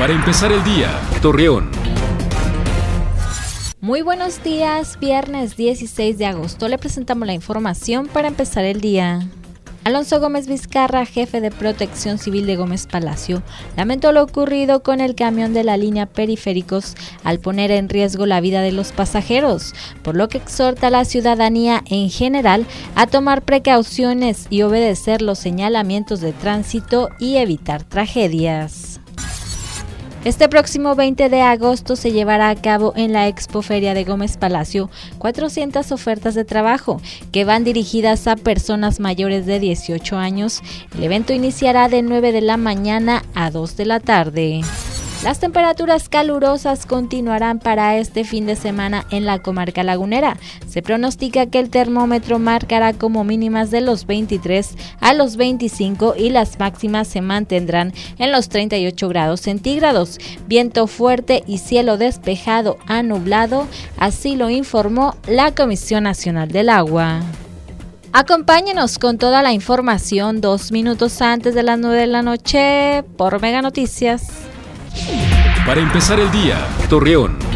Para empezar el día, Torreón. Muy buenos días, viernes 16 de agosto le presentamos la información para empezar el día. Alonso Gómez Vizcarra, jefe de Protección Civil de Gómez Palacio, lamentó lo ocurrido con el camión de la línea Periféricos al poner en riesgo la vida de los pasajeros, por lo que exhorta a la ciudadanía en general a tomar precauciones y obedecer los señalamientos de tránsito y evitar tragedias. Este próximo 20 de agosto se llevará a cabo en la Expoferia de Gómez Palacio 400 ofertas de trabajo que van dirigidas a personas mayores de 18 años. El evento iniciará de 9 de la mañana a 2 de la tarde. Las temperaturas calurosas continuarán para este fin de semana en la comarca lagunera. Se pronostica que el termómetro marcará como mínimas de los 23 a los 25 y las máximas se mantendrán en los 38 grados centígrados. Viento fuerte y cielo despejado a nublado, así lo informó la Comisión Nacional del Agua. Acompáñenos con toda la información dos minutos antes de las 9 de la noche por Mega Noticias. Para empezar el día, Torreón.